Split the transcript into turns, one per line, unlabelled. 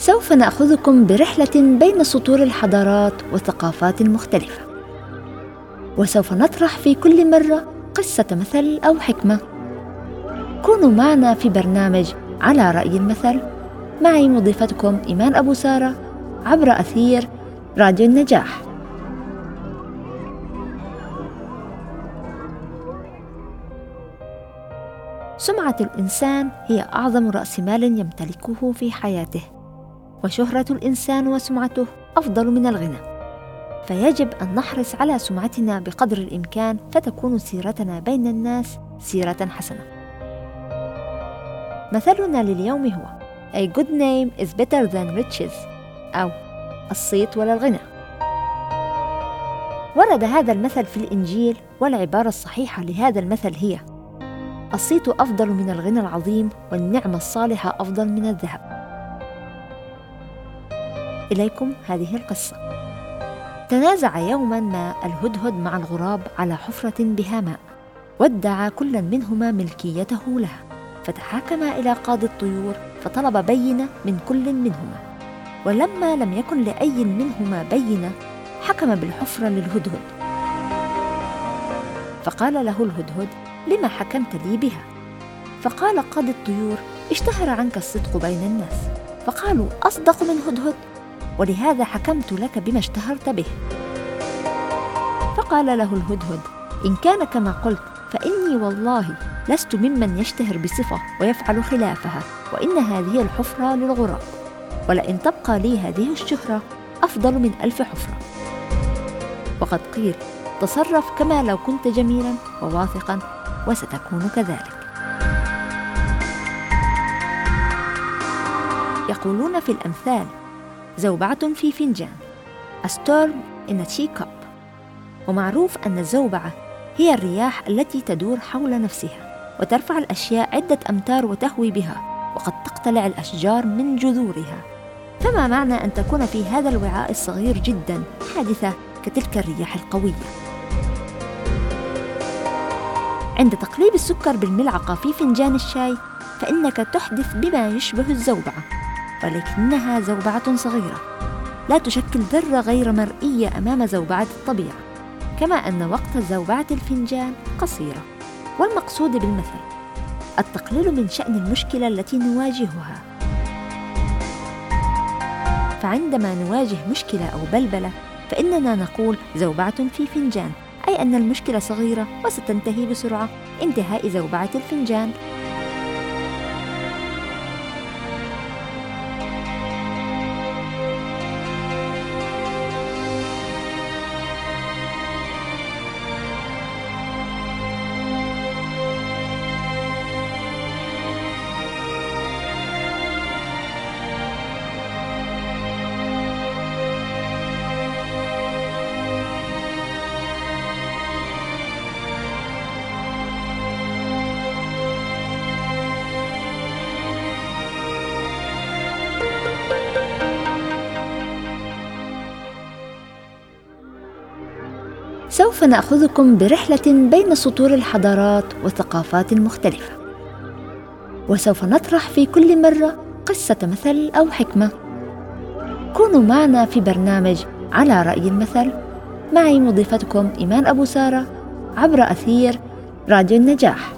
سوف نأخذكم برحلة بين سطور الحضارات والثقافات المختلفه وسوف نطرح في كل مرة قصة مثل أو حكمة. كونوا معنا في برنامج على رأي المثل. معي مضيفتكم إيمان أبو سارة عبر أثير راديو النجاح. سمعة الإنسان هي أعظم رأس مال يمتلكه في حياته. وشهرة الإنسان وسمعته أفضل من الغنى. فيجب أن نحرص على سمعتنا بقدر الإمكان فتكون سيرتنا بين الناس سيرة حسنة. مثلنا لليوم هو A good name is better than riches أو الصيت ولا الغنى. ورد هذا المثل في الإنجيل والعبارة الصحيحة لهذا المثل هي الصيت أفضل من الغنى العظيم والنعمة الصالحة أفضل من الذهب. إليكم هذه القصة. تنازع يوما ما الهدهد مع الغراب على حفرة بها ماء وادعى كل منهما ملكيته لها فتحاكما إلى قاضي الطيور فطلب بينة من كل منهما. ولما لم يكن لأي منهما بينة حكم بالحفرة للهدهد. فقال له الهدهد لما حكمت لي بها؟ فقال قاضي الطيور اشتهر عنك الصدق بين الناس. فقالوا أصدق من هدهد؟ ولهذا حكمت لك بما اشتهرت به. فقال له الهدهد إن كان كما قلت فإني والله لست ممن يشتهر بصفة ويفعل خلافها وإن هذه الحفرة للغراب ولئن تبقى لي هذه الشهرة أفضل من ألف حفرة. وقد قيل تصرف كما لو كنت جميلا وواثقا وستكون كذلك. يقولون في الأمثال زوبعة في فنجان A storm in a teacup ومعروف أن الزوبعة هي الرياح التي تدور حول نفسها وترفع الأشياء عدة أمتار وتهوي بها وقد تقتلع الأشجار من جذورها. فما معنى أن تكون في هذا الوعاء الصغير جدا حادثة كتلك الرياح القوية؟ عند تقليب السكر بالملعقة في فنجان الشاي فإنك تحدث بما يشبه الزوبعة. ولكنها زوبعة صغيرة. لا تشكل ذرة غير مرئية أمام زوبعة الطبيعة كما أن وقت زوبعة الفنجان قصيرة والمقصود بالمثل التقليل من شأن المشكلة التي نواجهها. فعندما نواجه مشكلة أو بلبلة فإننا نقول زوبعة في فنجان أي أن المشكلة صغيرة وستنتهي بسرعة انتهاء زوبعة الفنجان. سوف نأخذكم برحلة بين سطور الحضارات والثقافات المختلفه وسوف نطرح في كل مرة قصة مثل أو حكمة. كونوا معنا في برنامج على رأي المثل. معي مضيفتكم إيمان أبو سارة عبر أثير راديو النجاح.